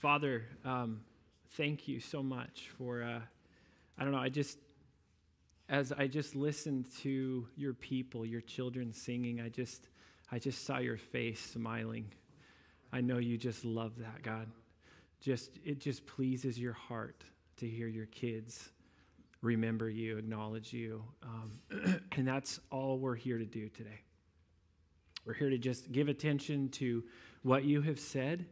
Father, um, thank you so much for, uh, I don't know, I just, as I just listened to your people, your children singing, I just, I just saw your face smiling. I know you just love that, God. Just, it just pleases your heart to hear your kids remember you, acknowledge you. Um, and that's all we're here to do today. We're here to just give attention to what you have said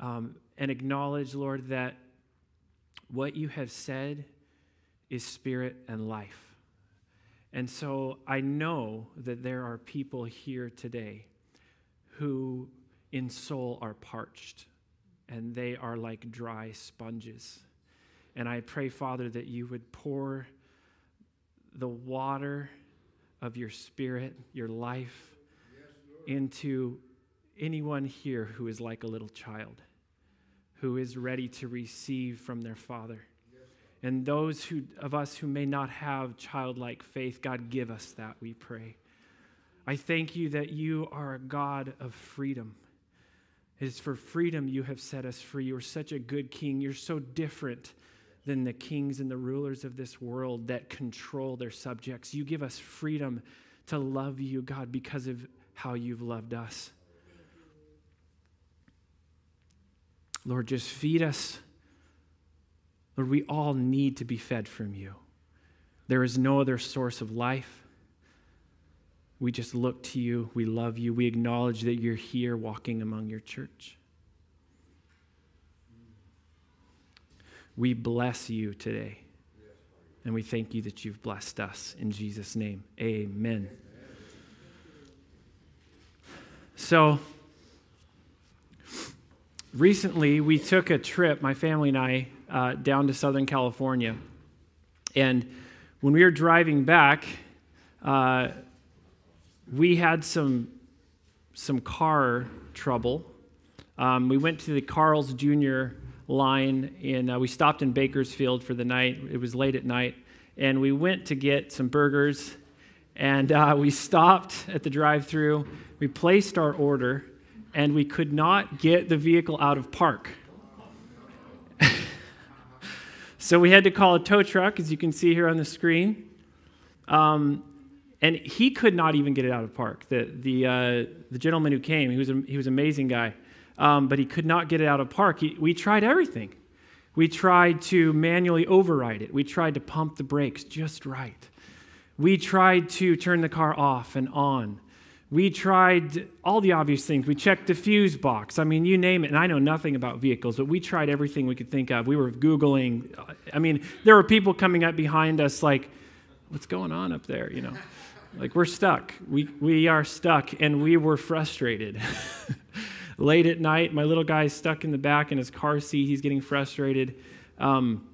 um, and acknowledge, Lord, that what you have said is spirit and life. And so I know that there are people here today who in soul are parched and they are like dry sponges. And I pray, Father, that you would pour the water of your spirit, your life, into anyone here who is like a little child who is ready to receive from their Father. And those who, of us who may not have childlike faith, God, give us that, we pray. I thank you that you are a God of freedom. It is for freedom you have set us free. You're such a good king. You're so different than the kings and the rulers of this world that control their subjects. You give us freedom to love you, God, because of how you've loved us. Lord, just feed us. Lord, we all need to be fed from you. There is no other source of life. We just look to you. We love you. We acknowledge that you're here walking among your church. We bless you today. And we thank you that you've blessed us. In Jesus' name, amen. So, recently we took a trip, my family and I, uh, down to Southern California. And when we were driving back, uh, we had some, some car trouble. Um, we went to the Carl's Jr. line, and uh, we stopped in Bakersfield for the night. It was late at night. And we went to get some burgers, and uh, we stopped at the drive through. We placed our order, and we could not get the vehicle out of park. so we had to call a tow truck, as you can see here on the screen. Um, and he could not even get it out of park. The, the, uh, the gentleman who came, he was, he was an amazing guy, um, but he could not get it out of park. He, we tried everything. We tried to manually override it. We tried to pump the brakes just right. We tried to turn the car off and on. We tried all the obvious things. We checked the fuse box. I mean, you name it. And I know nothing about vehicles, but we tried everything we could think of. We were Googling. I mean, there were people coming up behind us like, what's going on up there? You know, like we're stuck. We, we are stuck, and we were frustrated. Late at night, my little guy's stuck in the back in his car seat. He's getting frustrated. Um,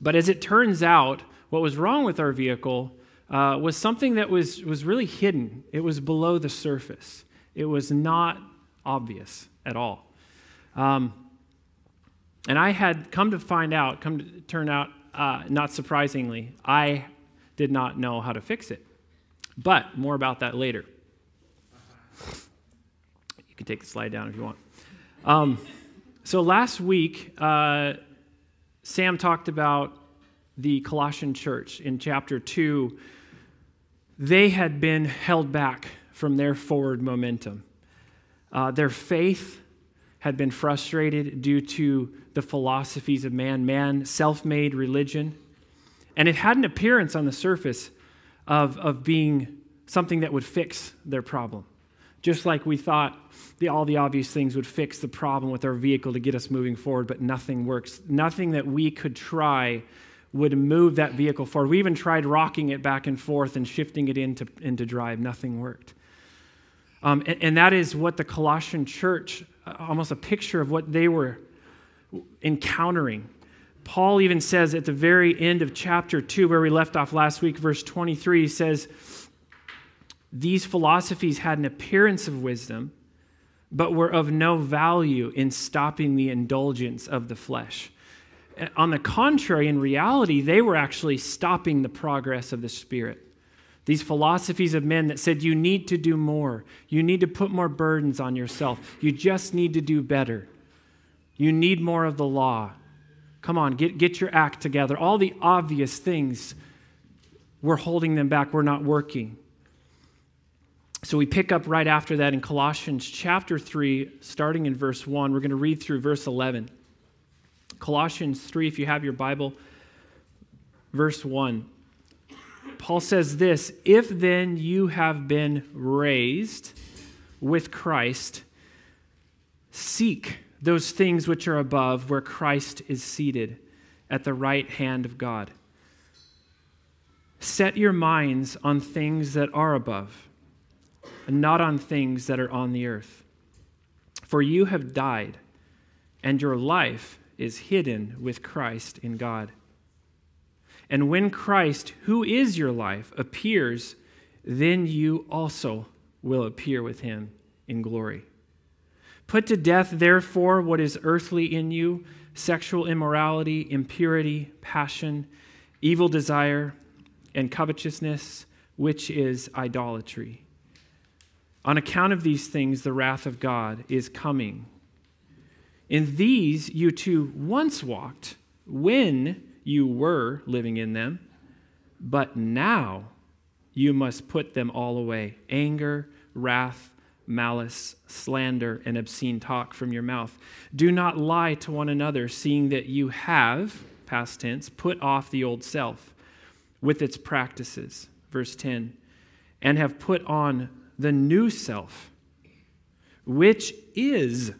but as it turns out, what was wrong with our vehicle uh, was something that was, was really hidden. It was below the surface, it was not obvious at all. Um, and I had come to find out, come to turn out, uh, not surprisingly, I did not know how to fix it. But more about that later. You can take the slide down if you want. Um, so last week, uh, Sam talked about the Colossian church in chapter 2 they had been held back from their forward momentum. Uh, their faith had been frustrated due to the philosophies of man, man, self made religion. And it had an appearance on the surface of, of being something that would fix their problem. Just like we thought the, all the obvious things would fix the problem with our vehicle to get us moving forward, but nothing works. Nothing that we could try would move that vehicle forward. We even tried rocking it back and forth and shifting it into, into drive. Nothing worked. Um, and, and, that is what the Colossian church, uh, almost a picture of what they were encountering. Paul even says at the very end of chapter 2, where we left off last week, verse 23, he says, These philosophies had an appearance of wisdom, but were of no value in stopping the indulgence of the flesh. On the contrary, in reality, they were actually stopping the progress of the Spirit. These philosophies of men that said you need to do more, you need to put more burdens on yourself, you just need to do better. You need more of the law. Come on, get, get your act together. All the obvious things, we're holding them back, we're not working. So we pick up right after that in Colossians chapter 3, starting in verse 1. We're going to read through verse 11. Colossians 3, if you have your Bible, verse 1. Paul says this If then you have been raised with Christ, seek those things which are above, where Christ is seated at the right hand of God. Set your minds on things that are above, and not on things that are on the earth. For you have died, and your life is hidden with Christ in God. And when Christ, who is your life, appears, then you also will appear with him in glory. Put to death, therefore, what is earthly in you sexual immorality, impurity, passion, evil desire, and covetousness, which is idolatry. On account of these things, the wrath of God is coming. In these you too once walked when you were living in them, but now you must put them all away anger, wrath, malice, slander, and obscene talk from your mouth. Do not lie to one another, seeing that you have, past tense, put off the old self with its practices. Verse 10 and have put on the new self, which is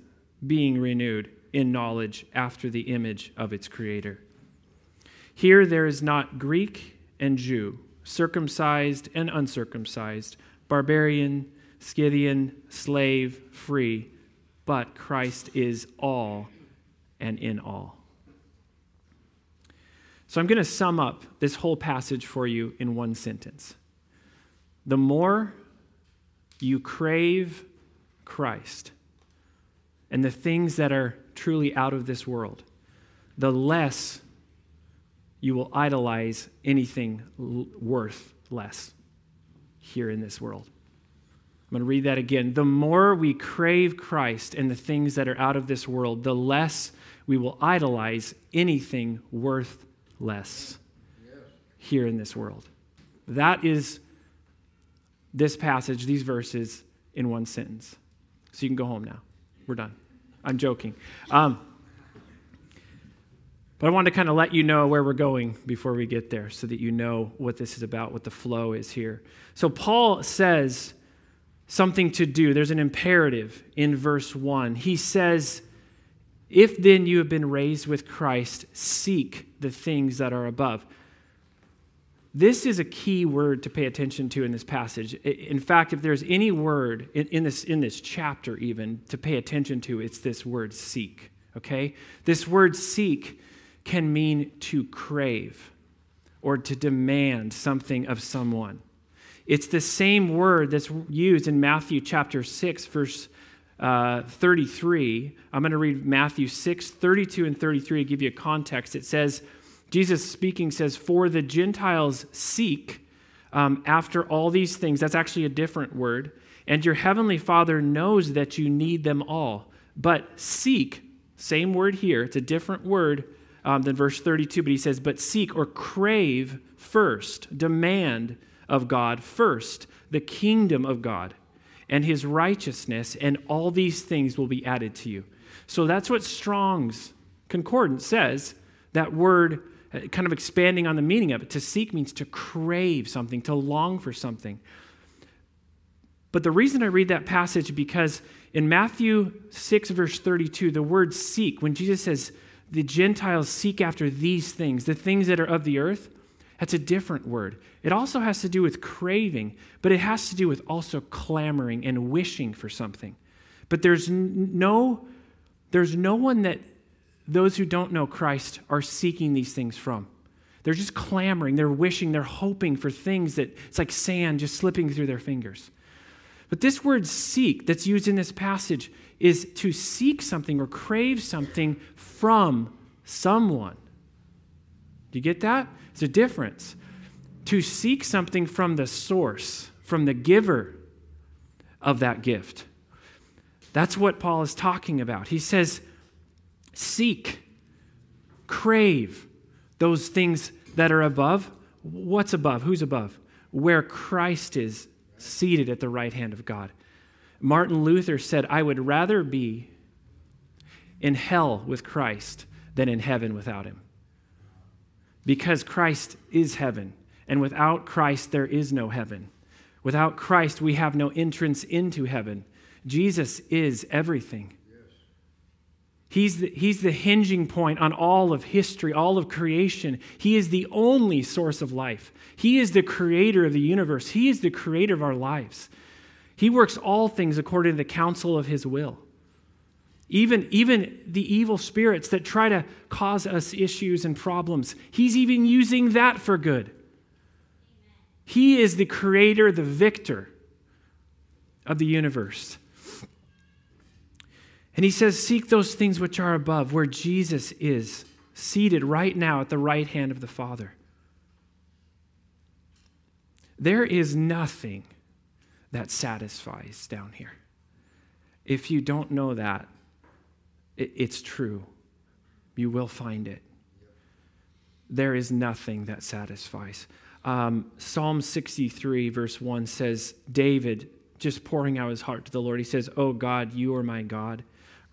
being renewed in knowledge after the image of its creator. Here there is not Greek and Jew, circumcised and uncircumcised, barbarian, Scythian, slave, free, but Christ is all and in all. So I'm going to sum up this whole passage for you in one sentence. The more you crave Christ and the things that are truly out of this world, the less you will idolize anything worth less here in this world. I'm going to read that again. The more we crave Christ and the things that are out of this world, the less we will idolize anything worth less here in this world. That is this passage, these verses, in one sentence. So you can go home now. We're done. I'm joking. Um, but I want to kind of let you know where we're going before we get there so that you know what this is about, what the flow is here. So Paul says something to do. There's an imperative in verse 1. He says, If then you have been raised with Christ, seek the things that are above. This is a key word to pay attention to in this passage. In fact, if there's any word in, this, in this chapter, even to pay attention to, it's this word seek. Okay? This word seek can mean to crave or to demand something of someone. It's the same word that's used in Matthew chapter 6, verse uh, 33. I'm going to read Matthew 6, 32 and 33 to give you a context. It says, Jesus speaking says, For the Gentiles seek um, after all these things. That's actually a different word. And your heavenly Father knows that you need them all. But seek, same word here, it's a different word um, than verse 32, but he says, But seek or crave first, demand of God first, the kingdom of God and his righteousness, and all these things will be added to you. So that's what Strong's Concordance says. That word, Uh, kind of expanding on the meaning of it, to seek means to crave something, to long for something. But the reason I read that passage because in Matthew 6, verse 32, the word seek, when Jesus says, the Gentiles seek after these things, the things that are of the earth, that's a different word. It also has to do with craving, but it has to do with also clamoring and wishing for something. But there's no, there's no one that those who don't know Christ are seeking these things from. They're just clamoring, they're wishing, they're hoping for things that it's like sand just slipping through their fingers. But this word seek that's used in this passage is to seek something or crave something from someone. Do you get that? It's a difference. To seek something from the source, from the giver of that gift. That's what Paul is talking about. He says, Seek, crave those things that are above. What's above? Who's above? Where Christ is seated at the right hand of God. Martin Luther said, I would rather be in hell with Christ than in heaven without him. Because Christ is heaven, and without Christ, there is no heaven. Without Christ, we have no entrance into heaven. Jesus is everything. He's the, he's the hinging point on all of history, all of creation. He is the only source of life. He is the creator of the universe. He is the creator of our lives. He works all things according to the counsel of his will. Even, even the evil spirits that try to cause us issues and problems, he's even using that for good. He is the creator, the victor of the universe. And he says, Seek those things which are above, where Jesus is seated right now at the right hand of the Father. There is nothing that satisfies down here. If you don't know that, it's true. You will find it. There is nothing that satisfies. Um, Psalm 63, verse 1 says, David, just pouring out his heart to the Lord, he says, Oh God, you are my God.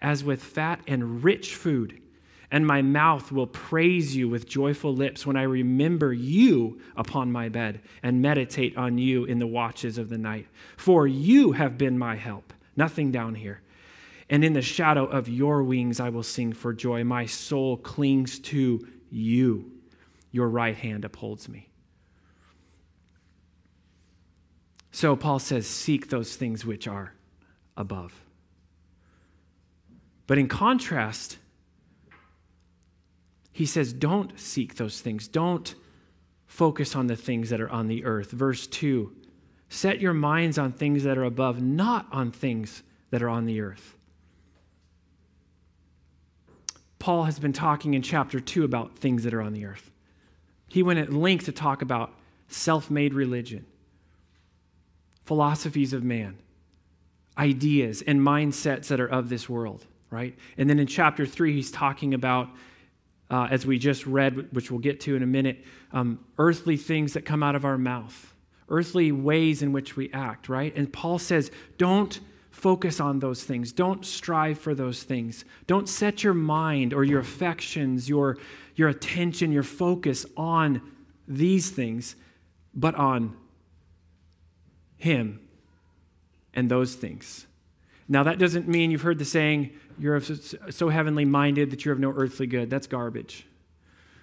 as with fat and rich food, and my mouth will praise you with joyful lips when I remember you upon my bed and meditate on you in the watches of the night. For you have been my help. Nothing down here. And in the shadow of your wings I will sing for joy. My soul clings to you. Your right hand upholds me. So Paul says, Seek those things which are above. But in contrast, he says, Don't seek those things. Don't focus on the things that are on the earth. Verse 2 Set your minds on things that are above, not on things that are on the earth. Paul has been talking in chapter 2 about things that are on the earth. He went at length to talk about self made religion, philosophies of man, ideas, and mindsets that are of this world, right? And then in chapter 3, he's talking about, uh, as we just read, which we'll get to in a minute, um, earthly things that come out of our mouth earthly ways in which we act, right? And Paul says, don't focus on those things. Don't strive for those things. Don't set your mind or your affections, your, your attention, your focus on these things, but on Him and those things. Now, that doesn't mean you've heard the saying, you're so heavenly minded that you're of no earthly good. That's garbage.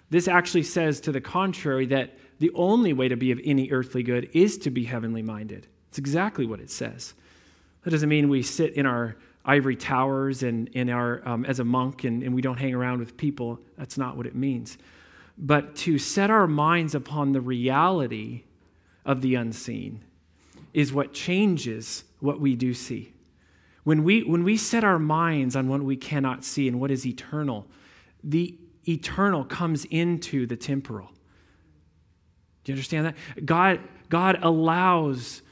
This actually says to the contrary that the only way to be of any earthly good is to be heavenly minded. It's exactly what it says. That doesn't mean we sit in our ivory towers and in our um, as a monk and, and we don't hang around with people. That's not what it means. But to set our minds upon the reality of the unseen is what changes what we do see. When we, when we set our minds on what we cannot see and what is eternal, the eternal comes into the temporal. Do you understand that? God, God allows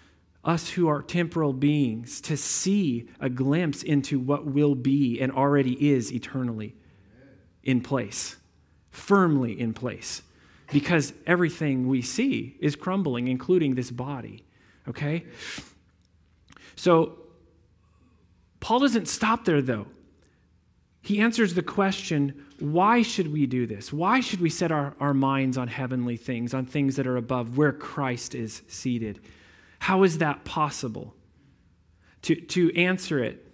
us who are temporal beings to see a glimpse into what will be and already is eternally in place, firmly in place, because everything we see is crumbling, including this body. Okay? So, Paul doesn't stop there, though. He answers the question why should we do this? Why should we set our, our minds on heavenly things, on things that are above, where Christ is seated? How is that possible? To, to answer it,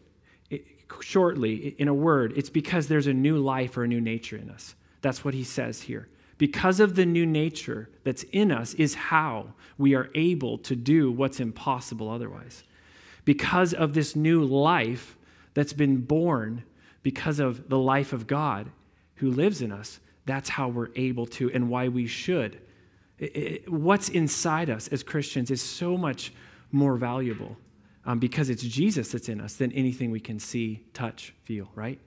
it shortly, in a word, it's because there's a new life or a new nature in us. That's what he says here. Because of the new nature that's in us, is how we are able to do what's impossible otherwise. Because of this new life that's been born because of the life of God who lives in us, that's how we're able to and why we should. It, it, what's inside us as Christians is so much more valuable um, because it's Jesus that's in us than anything we can see, touch, feel, right?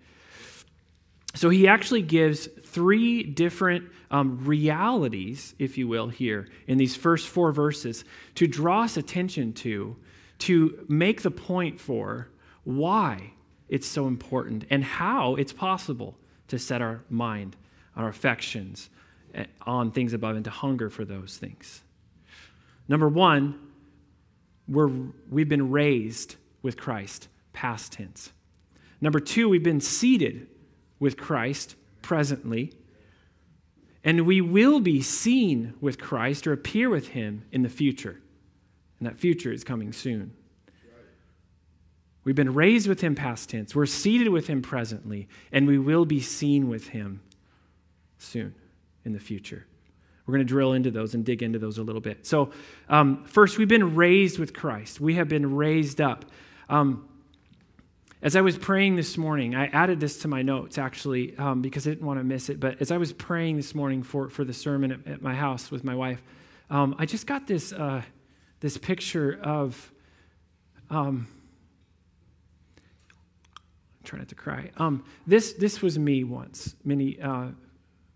So he actually gives three different um, realities, if you will, here in these first four verses to draw us attention to, to make the point for why it's so important and how it's possible to set our mind, our affections eh, on things above and to hunger for those things. Number one, we're, we've been raised with Christ, past tense. Number two, we've been seated with Christ presently. And we will be seen with Christ or appear with him in the future. And that future is coming soon. We've been raised with him past tense. We're seated with him presently, and we will be seen with him soon in the future. We're going to drill into those and dig into those a little bit. So, um, first, we've been raised with Christ. We have been raised up. Um, as I was praying this morning, I added this to my notes actually um, because I didn't want to miss it. But as I was praying this morning for, for the sermon at, at my house with my wife, um, I just got this, uh, this picture of. Um, try not to cry. Um, this, this was me once, many, uh,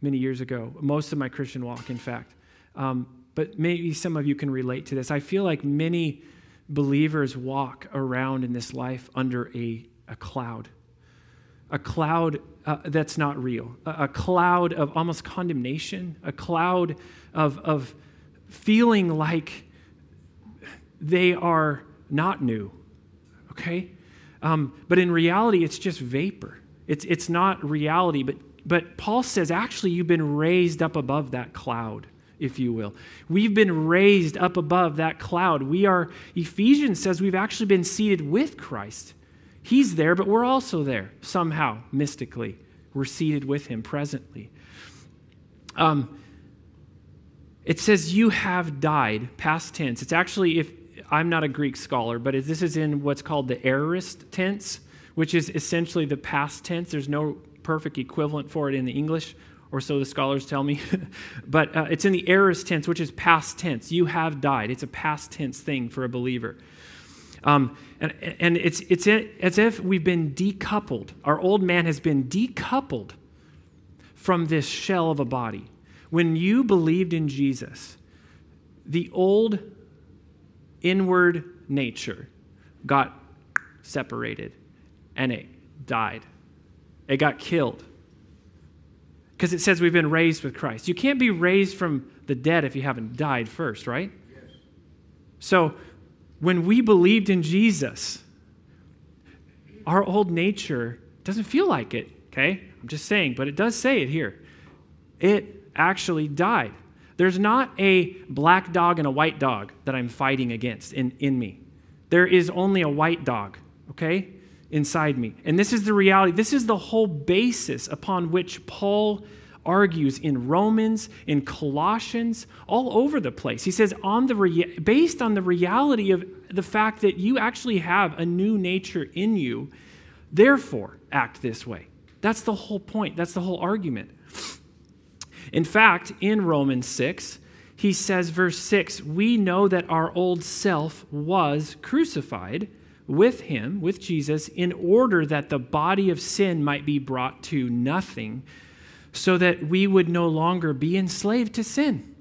many years ago, most of my Christian walk, in fact. Um, but maybe some of you can relate to this. I feel like many believers walk around in this life under a, a cloud, a cloud uh, that's not real, a, a, cloud of almost condemnation, a cloud of, of feeling like they are not new, okay? Um, but in reality, it's just vapor. It's, it's not reality. But, but Paul says, actually, you've been raised up above that cloud, if you will. We've been raised up above that cloud. We are, Ephesians says, we've actually been seated with Christ. He's there, but we're also there somehow, mystically. We're seated with him presently. Um, it says, You have died, past tense. It's actually, if I'm not a Greek scholar, but this is in what's called the aorist tense, which is essentially the past tense. There's no perfect equivalent for it in the English, or so the scholars tell me. but uh, it's in the aorist tense, which is past tense. You have died. It's a past tense thing for a believer. Um, and, and it's, it's as if we've been decoupled. Our old man has been decoupled from this shell of a body. When you believed in Jesus, the old inward nature got separated and it died. It got killed. Because it says we've been raised with Christ. You can't be raised from the dead if you haven't died first, right? Yes. So when we believed in Jesus, our old nature doesn't feel like it, okay? I'm just saying, but it does say it here. It actually died. There's not a black dog and a white dog that I'm fighting against in, in me. There is only a white dog, okay, inside me. And this is the reality. This is the whole basis upon which Paul argues in Romans, in Colossians, all over the place. He says, on the rea- based on the reality of the fact that you actually have a new nature in you, therefore act this way. That's the whole point. That's the whole argument. In fact, in Romans 6, he says, verse 6, we know that our old self was crucified with him, with Jesus, in order that the body of sin might be brought to nothing, so that we would no longer be enslaved to sin.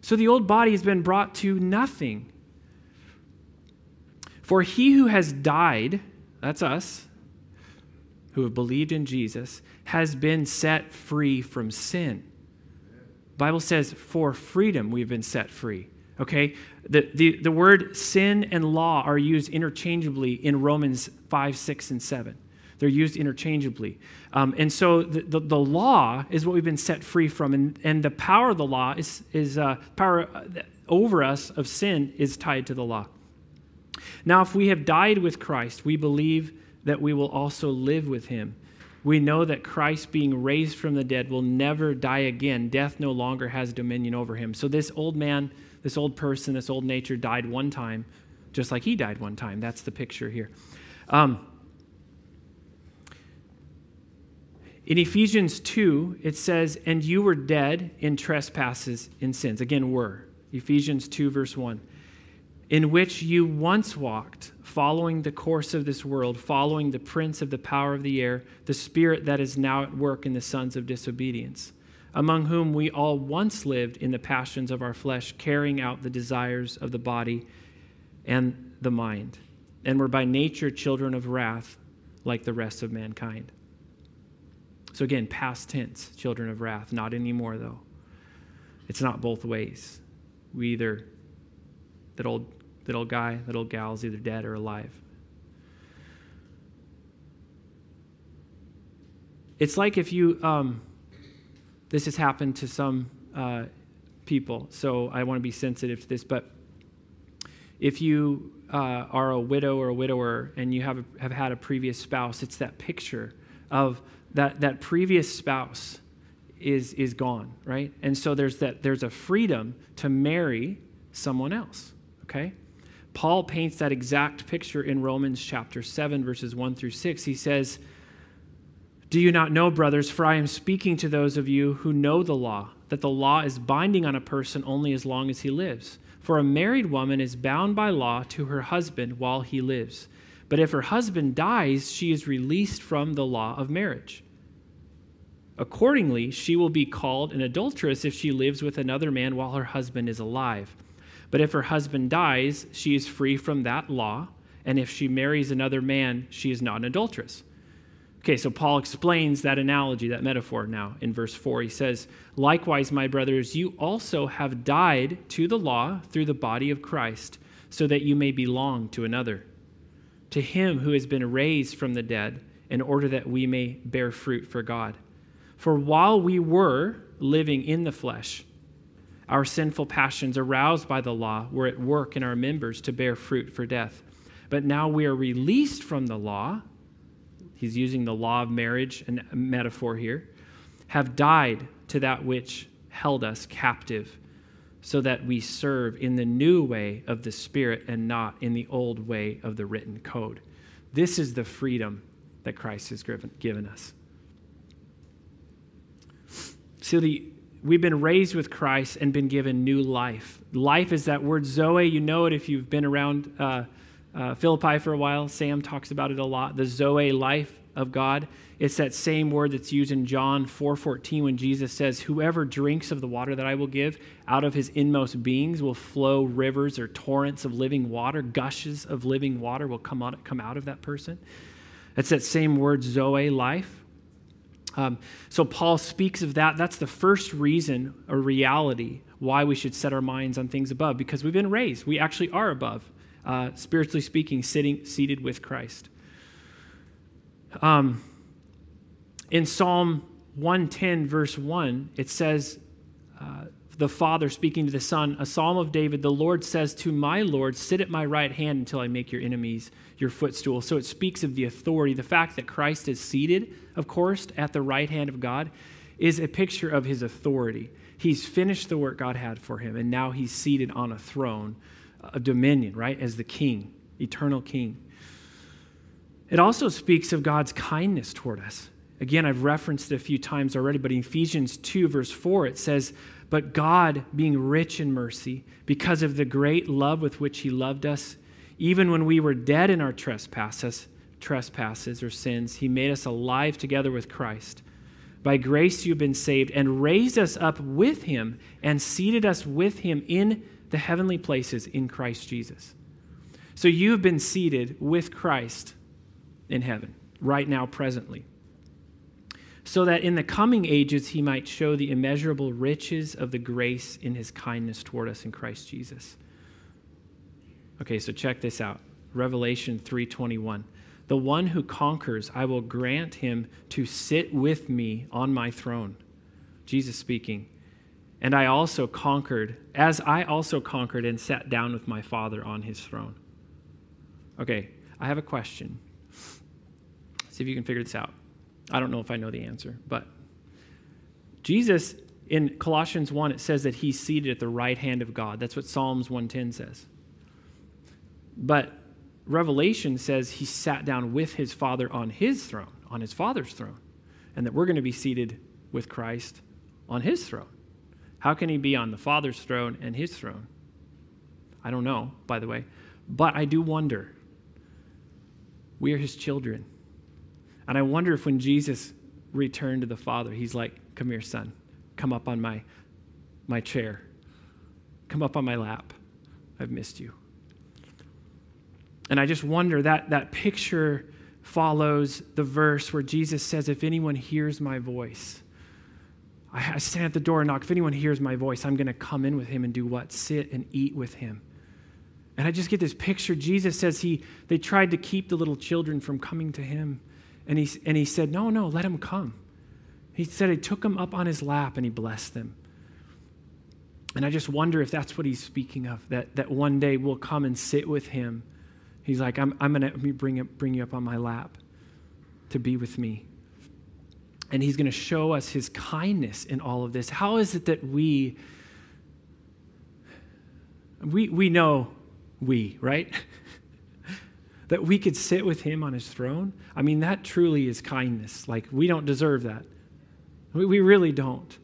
So the old body has been brought to nothing. For he who has died, that's us, who have believed in Jesus, has been set free from sin. Bible says for freedom we've been set free. Okay? The, the, the word sin and law are used interchangeably in Romans 5, 6, and 7. They're used interchangeably. Um, and so the, the, the, law is what we've been set free from. And, and the power of the law is, is uh, power uh, over us of sin is tied to the law. Now, if we have died with Christ, we believe that we will also live with him we know that Christ, being raised from the dead, will never die again. Death no longer has dominion over him. So, this old man, this old person, this old nature died one time, just like he died one time. That's the picture here. Um, In Ephesians 2, it says, And you were dead in trespasses and sins. Again, were. Ephesians 2, verse 1. In which you once walked, following the course of this world, following the prince of the power of the air, the spirit that is now at work in the sons of disobedience, among whom we all once lived in the passions of our flesh, carrying out the desires of the body and the mind, and were by nature children of wrath like the rest of mankind. So again, past tense, children of wrath, not anymore though. It's not both ways. We either that old that old guy, that old gal is either dead or alive. It's like if you um, this has happened to some uh, people, so I want to be sensitive to this. But if you uh, are a widow or a widower and you have, a, have had a previous spouse, it's that picture of that, that previous spouse is, is gone, right? And so there's, that, there's a freedom to marry someone else, okay? Paul paints that exact picture in Romans chapter 7, verses 1 through 6. He says, Do you not know, brothers, for I am speaking to those of you who know the law, that the law is binding on a person only as long as he lives. For a married woman is bound by law to her husband while he lives. But if her husband dies, she is released from the law of marriage. Accordingly, she will be called an adulteress if she lives with another man while her husband is alive. But if her husband dies, she is free from that law, and if she marries another man, she is not an adulteress. Okay, so Paul explains that analogy, that metaphor now in verse 4. He says, Likewise, my brothers, you also have died to the law through the body of Christ, so that you may belong to another, to him who has been raised from the dead, in order that we may bear fruit for God. For while we were living in the flesh, our sinful passions, aroused by the law, were at work in our members to bear fruit for death. But now we are released from the law. He's using the law of marriage, a metaphor here, have died to that which held us captive, so that we serve in the new way of the Spirit and not in the old way of the written code. This is the freedom that Christ has given, given us. So the, we've been raised with Christ and been given new life. Life is that word Zoe. You know it if you've been around uh, uh, Philippi for a while. Sam talks about it a lot. The Zoe life of God. It's that same word that's used in John 4:14 when Jesus says, "Whoever drinks of the water that I will give, out of his inmost beings will flow rivers or torrents of living water, gushes of living water will come out, come out of that person." It's that same word Zoe life. Um, so Paul speaks of that. That's the first reason a reality why we should set our minds on things above, because we've been raised. We actually are above, uh, spiritually speaking, sitting seated with Christ. Um, in Psalm 110, verse 1, it says, uh, the Father speaking to the Son, a psalm of David, the Lord says to my Lord, Sit at my right hand until I make your enemies your footstool. So it speaks of the authority. The fact that Christ is seated, of course, at the right hand of God is a picture of his authority. He's finished the work God had for him, and now he's seated on a throne of dominion, right, as the king, eternal king. It also speaks of God's kindness toward us. Again, I've referenced it a few times already, but in Ephesians 2, verse 4, it says, But God, being rich in mercy, because of the great love with which he loved us, even when we were dead in our trespasses, trespasses or sins, he made us alive together with Christ. By grace you've been saved and raised us up with him and seated us with him in the heavenly places in Christ Jesus. So you've been seated with Christ in heaven, right now, presently. So that in the coming ages he might show the immeasurable riches of the grace in his kindness toward us in Christ Jesus. Okay, so check this out. Revelation 3:21. The one who conquers, I will grant him to sit with me on my throne. Jesus speaking. And I also conquered, as I also conquered and sat down with my Father on his throne. Okay, I have a question. See if you can figure this out. I don't know if I know the answer, but Jesus in Colossians 1 it says that he's seated at the right hand of God. That's what Psalms 110 says. But Revelation says he sat down with his father on his throne, on his father's throne. and that we're going to be seated with Christ on his throne. How can he be on the Father's throne and his throne? I don't know, by the way. But I do wonder. We are his children. And I wonder if when Jesus returned to the Father, he's like, Come here, son. Come up on my, my chair. Come up on my lap. I've missed you. And I just wonder that that picture follows the verse where Jesus says, If anyone hears my voice, I stand at the door and knock. If anyone hears my voice, I'm going to come in with him and do what? Sit and eat with him. And I just get this picture. Jesus says he they tried to keep the little children from coming to him. And he, and he said, No, no, let him come. He said he took him up on his lap and he blessed them. And I just wonder if that's what he's speaking of, that, that one day we'll come and sit with him. He's like, I'm, I'm going to bring, bring you up on my lap to be with me. And he's going to show us his kindness in all of this. How is it that we, we, we know we, right? That we could sit with him on his throne. I mean, that truly is kindness. Like, we don't deserve that. We, we really don't.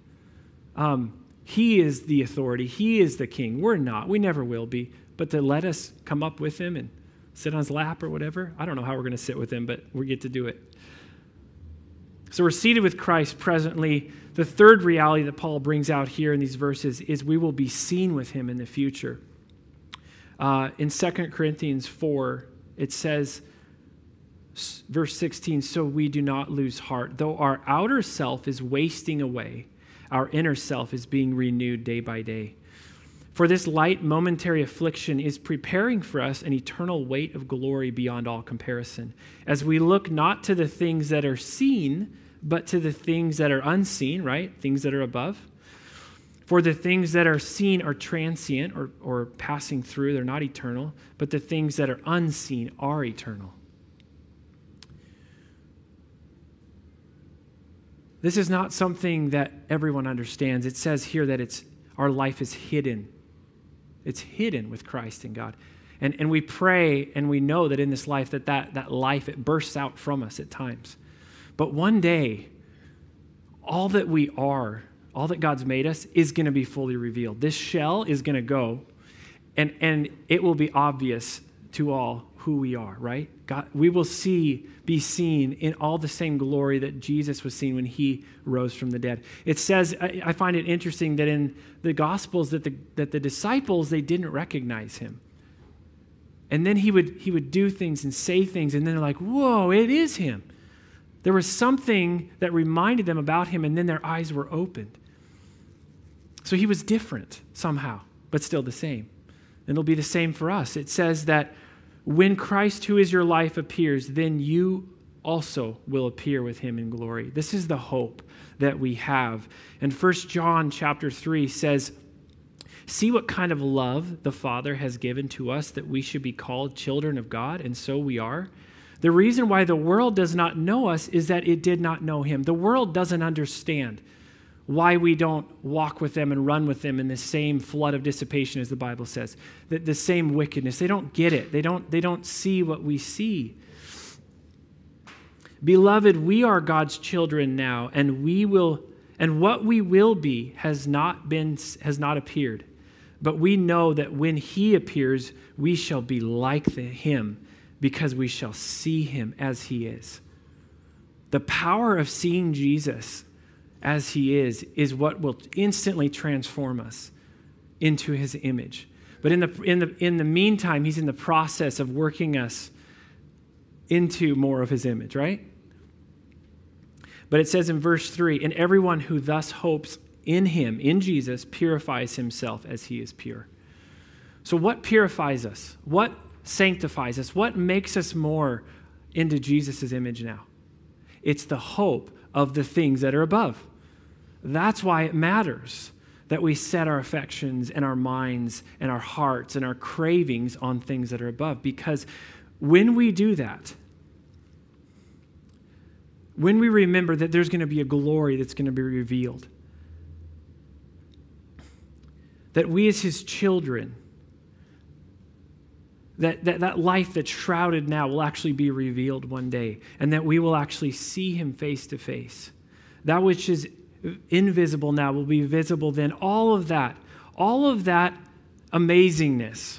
Um, he is the authority, He is the king. We're not. We never will be. But to let us come up with Him and sit on His lap or whatever, I don't know how we're going to sit with Him, but we get to do it. So we're seated with Christ presently. The third reality that Paul brings out here in these verses is we will be seen with Him in the future. Uh, in 2 Corinthians 4, it says, verse 16, so we do not lose heart. Though our outer self is wasting away, our inner self is being renewed day by day. For this light momentary affliction is preparing for us an eternal weight of glory beyond all comparison, as we look not to the things that are seen, but to the things that are unseen, right? Things that are above. For the things that are seen are transient or, or passing through, they're not eternal, but the things that are unseen are eternal. This is not something that everyone understands. It says here that it's our life is hidden. It's hidden with Christ and God. And, and we pray and we know that in this life that, that that life it bursts out from us at times. But one day, all that we are, all that God's made us, is going to be fully revealed. This shell is going to go, and, and it will be obvious to all who we are, right? God, we will see, be seen in all the same glory that Jesus was seen when he rose from the dead. It says, I, I find it interesting that in the Gospels that the, that the disciples, they didn't recognize him. And then he would, he would do things and say things, and then they're like, whoa, it is him. There was something that reminded them about him, and then their eyes were opened. So he was different somehow, but still the same. And it'll be the same for us. It says that when Christ, who is your life, appears, then you also will appear with him in glory. This is the hope that we have. And First John chapter 3 says, See what kind of love the Father has given to us that we should be called children of God, and so we are. The reason why the world does not know us is that it did not know him. The world doesn't understand why we don't walk with them and run with them in the same flood of dissipation as the Bible says, the, the same wickedness. They don't get it. They don't, they don't see what we see. Beloved, we are God's children now, and we will and what we will be has not been has not appeared. But we know that when he appears, we shall be like the, him because we shall see him as he is. The power of seeing Jesus as he is is what will instantly transform us into his image. But in the, in the, in the meantime, he's in the process of working us into more of his image, right? But it says in verse 3 And everyone who thus hopes in him, in Jesus, purifies himself as he is pure. So, what purifies us? What sanctifies us? What makes us more into Jesus' image now? It's the hope of the things that are above. That's why it matters that we set our affections and our minds and our hearts and our cravings on things that are above. Because when we do that, when we remember that there's going to be a glory that's going to be revealed, that we as his children, that, that that life that's shrouded now will actually be revealed one day, and that we will actually see him face to face that which is invisible now will be visible then. All of that, all of that amazingness,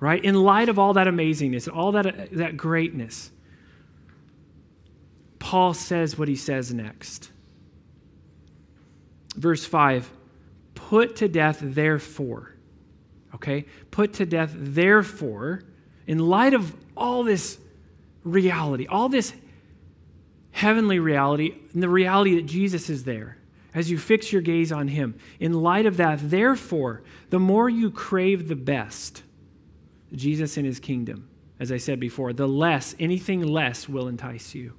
right? In light of all that amazingness, all that, that greatness, Paul says what he says next. Verse 5 Put to death, therefore. Okay? Put to death, therefore, in light of all this reality, all this heavenly reality, and the reality that Jesus is there, as you fix your gaze on him, in light of that, therefore, the more you crave the best, Jesus and his kingdom, as I said before, the less, anything less will entice you.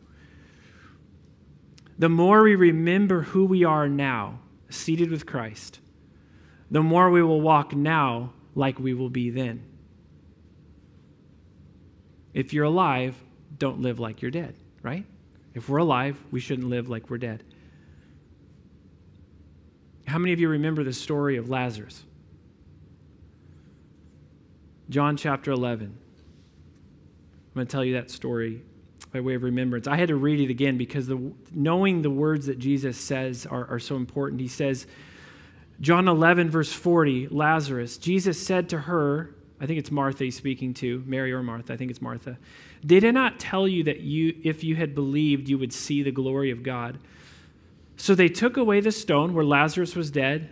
The more we remember who we are now, seated with Christ, the more we will walk now like we will be then. If you're alive, don't live like you're dead, right? If we're alive, we shouldn't live like we're dead. How many of you remember the story of Lazarus? John chapter 11. I'm going to tell you that story by way of remembrance. I had to read it again because the, knowing the words that Jesus says are, are so important. He says, John 11, verse 40, Lazarus, Jesus said to her, I think it's Martha he's speaking to, Mary or Martha, I think it's Martha. Did I not tell you that you, if you had believed, you would see the glory of God? So they took away the stone where Lazarus was dead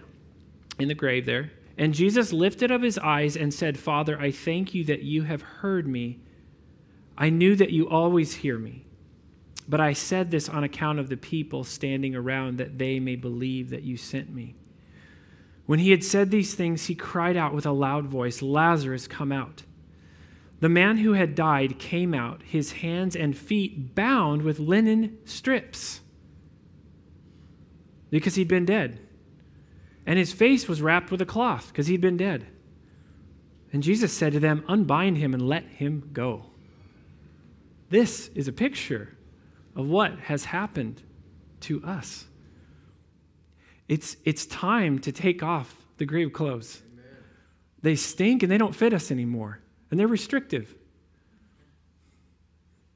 in the grave there. And Jesus lifted up his eyes and said, Father, I thank you that you have heard me. I knew that you always hear me. But I said this on account of the people standing around, that they may believe that you sent me. When he had said these things, he cried out with a loud voice, Lazarus, come out. The man who had died came out, his hands and feet bound with linen strips because he'd been dead. And his face was wrapped with a cloth because he'd been dead. And Jesus said to them, Unbind him and let him go. This is a picture of what has happened to us. It's, it's time to take off the grave clothes. Amen. They stink and they don't fit us anymore, and they're restrictive.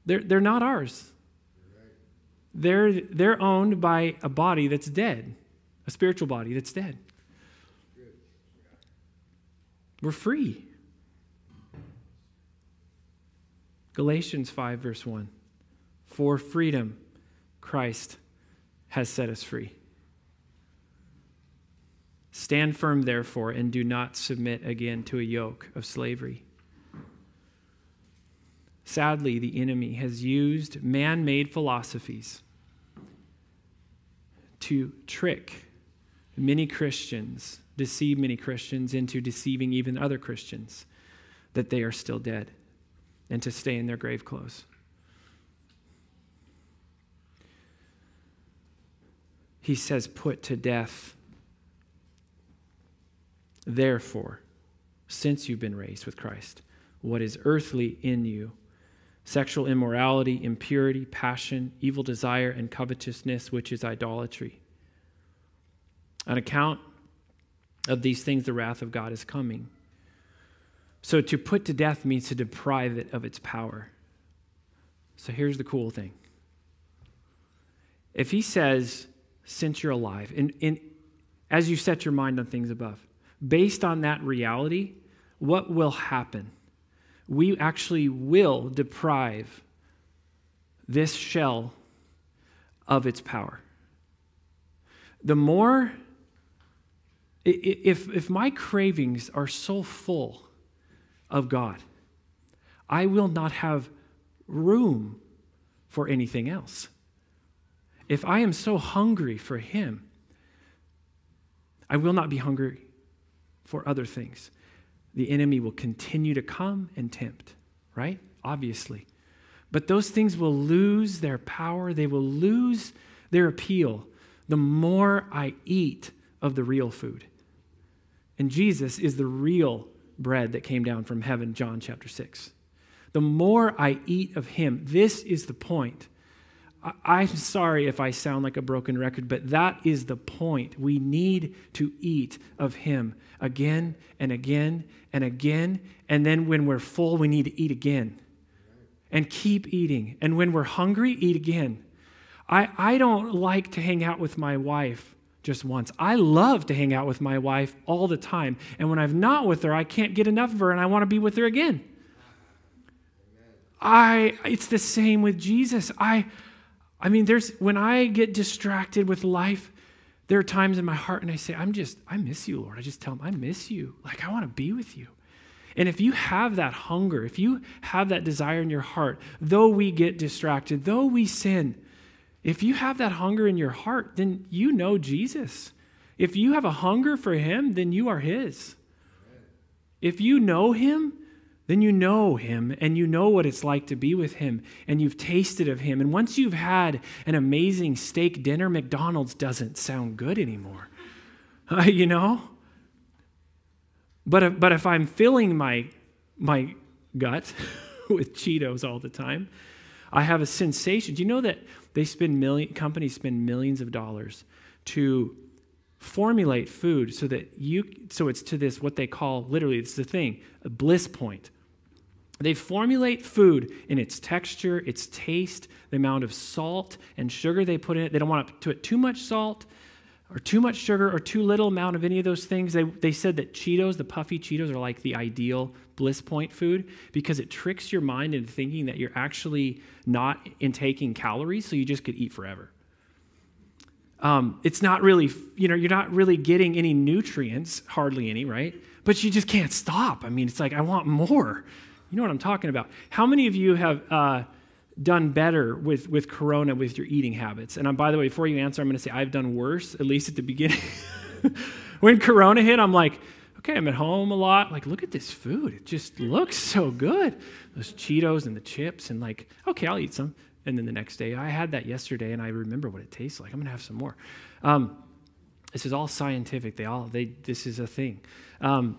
They're, they're not ours they're, they're owned by a body that's dead, a spiritual body that's dead. We're free. Galatians 5, verse 1. For freedom, Christ has set us free. Stand firm, therefore, and do not submit again to a yoke of slavery. Sadly, the enemy has used man made philosophies to trick many Christians, deceive many Christians into deceiving even other Christians that they are still dead and to stay in their grave clothes. He says, put to death. Therefore, since you've been raised with Christ, what is earthly in you sexual immorality, impurity, passion, evil desire, and covetousness, which is idolatry. On account of these things, the wrath of God is coming. So to put to death means to deprive it of its power. So here's the cool thing. If he says, since you're alive, and, and as you set your mind on things above, based on that reality, what will happen? We actually will deprive this shell of its power. The more, if, if my cravings are so full of God, I will not have room for anything else. If I am so hungry for Him, I will not be hungry for other things the enemy will continue to come and tempt, right? Obviously. But those things will lose their power, they will lose their appeal the more I eat of the real food. And Jesus is the real bread that came down from heaven, John chapter 6. The more I eat of him, this is the point. I'm sorry if I sound like a broken record, but that is the point. We need to eat of him again and again and again. And then when we're full, we need to eat again and keep eating. And when we're hungry, eat again. I, I don't like to hang out with my wife just once. I love to hang out with my wife all the time. And when I'm not with her, I can't get enough of her and I want to be with her again. I it's the same with Jesus. I I mean there's when I get distracted with life, there are times in my heart and I say, I'm just I miss you, Lord. I just tell him, I miss you. Like I want to be with you. And if you have that hunger, if you have that desire in your heart, though we get distracted, though we sin, if you have that hunger in your heart, then you know Jesus. If you have a hunger for him, then you are his. If you know him, then you know him and you know what it's like to be with him and you've tasted of him. And once you've had an amazing steak dinner, McDonald's doesn't sound good anymore. Uh, you know? But if, but if I'm filling my, my gut with Cheetos all the time, I have a sensation. Do you know that they spend million companies spend millions of dollars to formulate food so that you so it's to this what they call literally it's the thing a bliss point. They formulate food in its texture its taste the amount of salt and sugar they put in it. They don't want to put too much salt or too much sugar or too little amount of any of those things. They, they said that cheetos the puffy cheetos are like the ideal bliss point food because it tricks your mind into thinking that you're actually not intaking calories, so you just could eat forever. Um, it's not really, you know, you're not really getting any nutrients, hardly any, right? But you just can't stop. I mean, it's like, I want more. You know what I'm talking about. How many of you have uh, done better with, with Corona with your eating habits? And I'm, by the way, before you answer, I'm going to say I've done worse, at least at the beginning. when Corona hit, I'm like, okay, I'm at home a lot. Like, look at this food. It just looks so good those Cheetos and the chips, and like, okay, I'll eat some. And then the next day, I had that yesterday, and I remember what it tastes like. I'm gonna have some more. Um, this is all scientific. They all they this is a thing. Um,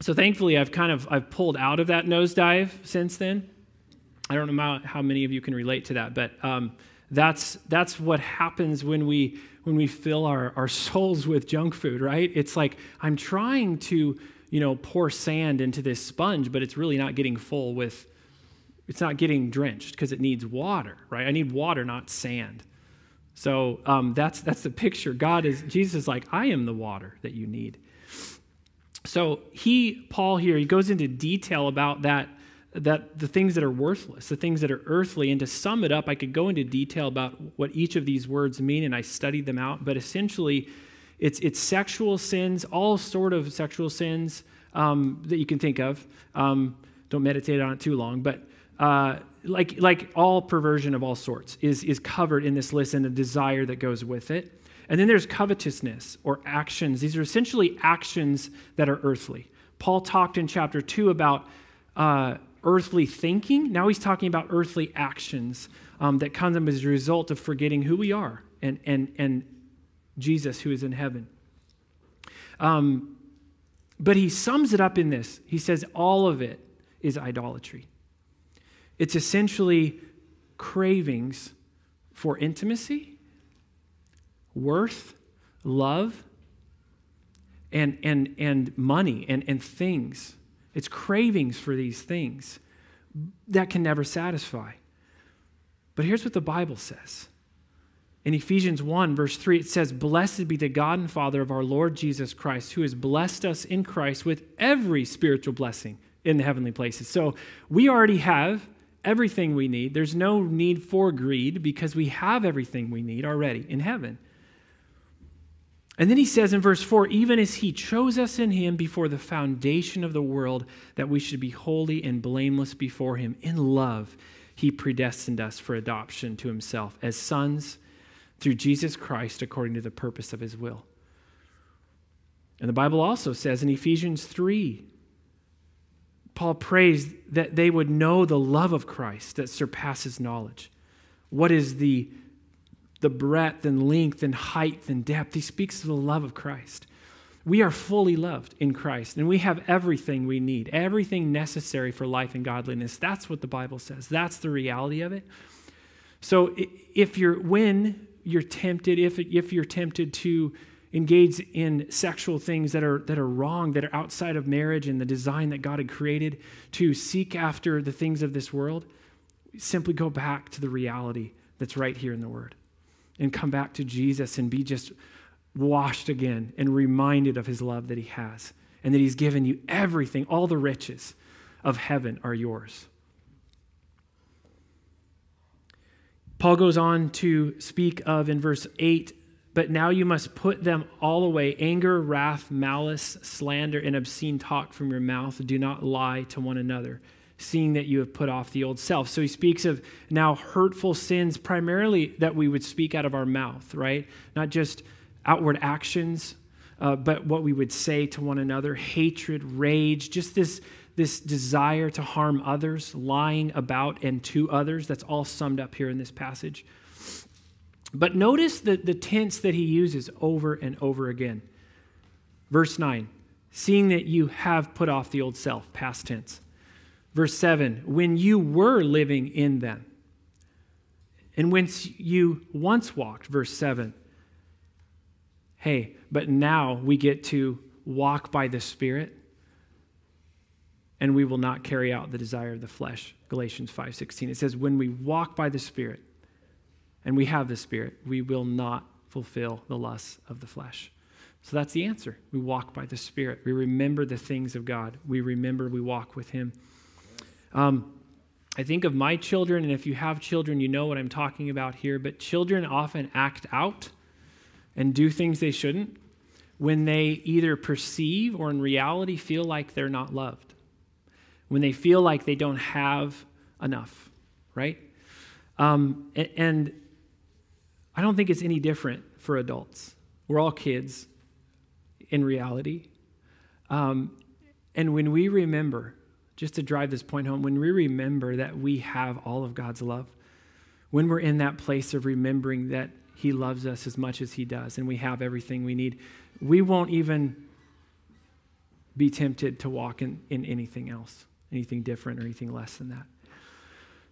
so thankfully, I've kind of I've pulled out of that nosedive since then. I don't know how many of you can relate to that, but um, that's that's what happens when we when we fill our, our souls with junk food, right? It's like I'm trying to you know, pour sand into this sponge, but it's really not getting full with, it's not getting drenched because it needs water, right? I need water, not sand. So um, that's that's the picture. God is Jesus is like, I am the water that you need. So he, Paul here, he goes into detail about that, that the things that are worthless, the things that are earthly. And to sum it up, I could go into detail about what each of these words mean, and I studied them out. But essentially, it's, it's sexual sins, all sort of sexual sins um, that you can think of. Um, don't meditate on it too long, but uh, like, like all perversion of all sorts is, is covered in this list and the desire that goes with it. And then there's covetousness or actions. These are essentially actions that are earthly. Paul talked in chapter 2 about uh, earthly thinking. Now he's talking about earthly actions um, that come as a result of forgetting who we are and, and, and Jesus who is in heaven. Um, but he sums it up in this. He says all of it is idolatry. It's essentially cravings for intimacy, worth, love, and, and, and money and, and things. It's cravings for these things that can never satisfy. But here's what the Bible says in Ephesians 1, verse 3, it says, Blessed be the God and Father of our Lord Jesus Christ, who has blessed us in Christ with every spiritual blessing in the heavenly places. So we already have everything we need. There's no need for greed because we have everything we need already in heaven. And then he says in verse 4 even as he chose us in him before the foundation of the world, that we should be holy and blameless before him. In love, he predestined us for adoption to himself as sons through Jesus Christ according to the purpose of his will. And the Bible also says in Ephesians 3, Paul prays that they would know the love of Christ that surpasses knowledge. What is the, the breadth and length and height and depth? He speaks of the love of Christ. We are fully loved in Christ, and we have everything we need, everything necessary for life and godliness. That's what the Bible says. That's the reality of it. So if you're, when you're tempted, if, if you're tempted to engage in sexual things that are, that are wrong, that are outside of marriage and the design that God had created, to seek after the things of this world, simply go back to the reality that's right here in the Word. and come back to Jesus and be just washed again and reminded of his love that he has and that he's given you everything, all the riches of heaven are yours. Paul goes on to speak of in verse 8 but now you must put them all away anger, wrath, malice, slander, and obscene talk from your mouth. Do not lie to one another, seeing that you have put off the old self. So he speaks of now hurtful sins, primarily that we would speak out of our mouth, right? Not just outward actions, uh, but what we would say to one another hatred, rage, just this, this desire to harm others, lying about and to others. That's all summed up here in this passage. But notice the, the tense that he uses over and over again. Verse 9, seeing that you have put off the old self, past tense. Verse 7, when you were living in them. And whence you once walked, verse 7. Hey, but now we get to walk by the Spirit and we will not carry out the desire of the flesh galatians 5.16 it says when we walk by the spirit and we have the Spirit, we will not fulfill the lusts of the flesh. So that's the answer. We walk by the Spirit. We remember the things of God. We remember we walk with Him. Um, I think of my children, and if you have children, you know what I'm talking about here, but children often act out and do things they shouldn't when they either perceive or in reality feel like they're not loved, when they feel like they don't have enough, right? Um, and I don't think it's any different for adults. We're all kids in reality. Um, and when we remember, just to drive this point home, when we remember that we have all of God's love, when we're in that place of remembering that He loves us as much as He does and we have everything we need, we won't even be tempted to walk in, in anything else, anything different or anything less than that.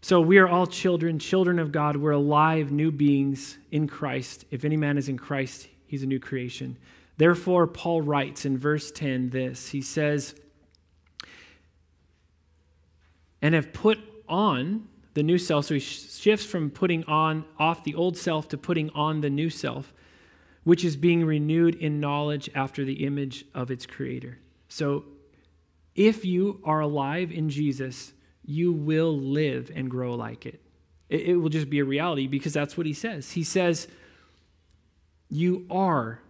So we are all children, children of God. We're alive, new beings in Christ. If any man is in Christ, he's a new creation. Therefore, Paul writes in verse 10 this He says, and have put on the new self. So he shifts from putting on off the old self to putting on the new self, which is being renewed in knowledge after the image of its creator. So if you are alive in Jesus, you will live and grow like it. it. It will just be a reality because that's what he says. He says, You are,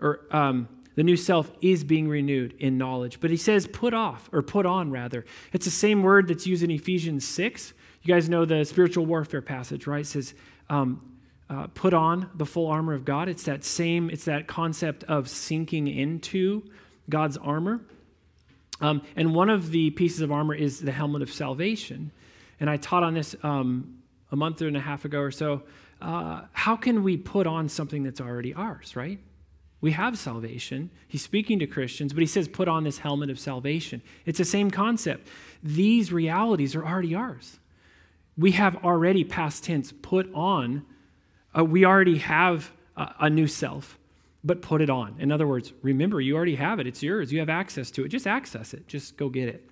or um, the new self is being renewed in knowledge. But he says, Put off, or put on rather. It's the same word that's used in Ephesians 6. You guys know the spiritual warfare passage, right? It says, um, uh, put on the full armor of God. It's that same, it's that concept of sinking into God's armor. Um, and one of the pieces of armor is the helmet of salvation. And I taught on this um, a month and a half ago or so. Uh, how can we put on something that's already ours, right? We have salvation. He's speaking to Christians, but he says, put on this helmet of salvation. It's the same concept. These realities are already ours. We have already, past tense, put on, uh, we already have a, a new self but put it on. In other words, remember, you already have it. It's yours. You have access to it. Just access it. Just go get it.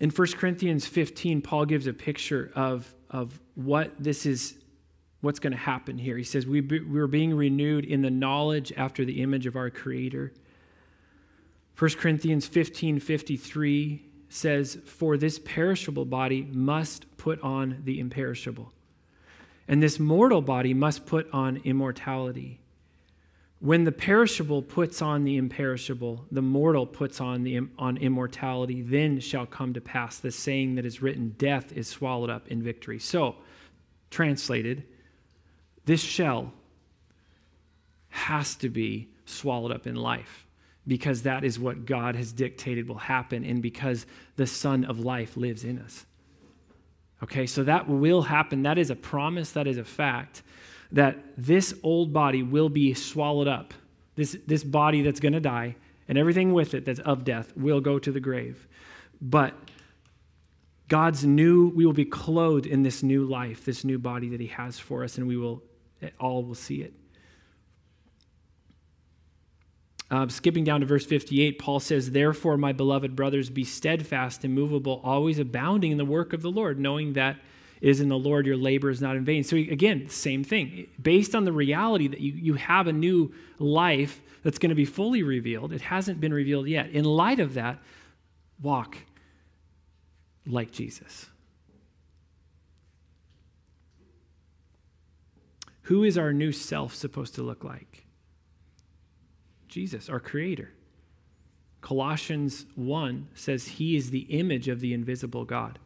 In 1 Corinthians 15, Paul gives a picture of, of what this is, what's going to happen here. He says, we, be, We're being renewed in the knowledge after the image of our Creator. 1 Corinthians 15 53 says, For this perishable body must put on the imperishable, and this mortal body must put on immortality. When the perishable puts on the imperishable, the mortal puts on, the, on immortality, then shall come to pass the saying that is written Death is swallowed up in victory. So, translated, this shell has to be swallowed up in life because that is what God has dictated will happen, and because the Son of life lives in us. Okay, so that will happen. That is a promise, that is a fact, that this old body will be swallowed up. This, this body that's going to die, and everything with it that's of death will go to the grave. But God's new, we will be clothed in this new life, this new body that He has for us, and we will all will see it. Uh, skipping down to verse 58, Paul says, Therefore, my beloved brothers, be steadfast, immovable, always abounding in the work of the Lord, knowing that is in the Lord your labor is not in vain. So, again, same thing. Based on the reality that you, you have a new life that's going to be fully revealed, it hasn't been revealed yet. In light of that, walk like Jesus. Who is our new self supposed to look like? Jesus, our Creator. Colossians 1 says he is the image of the invisible God.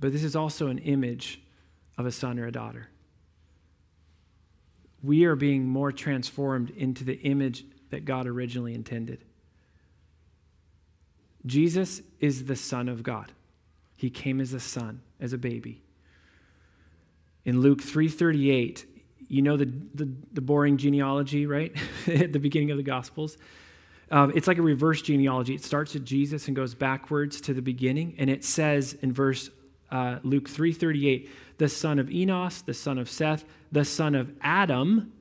But this is also an image of a son or a daughter. We are being more transformed into the image that God originally intended. Jesus is the Son of God. He came as a son, as a baby. In Luke 3:38, you know the, the, the, boring genealogy, right? At the beginning of the Gospels. Um, it's like a reverse genealogy. It starts at Jesus and goes backwards to the beginning. And it says in verse uh, Luke 3:38, the son of Enos, the son of Seth, the son of Adam,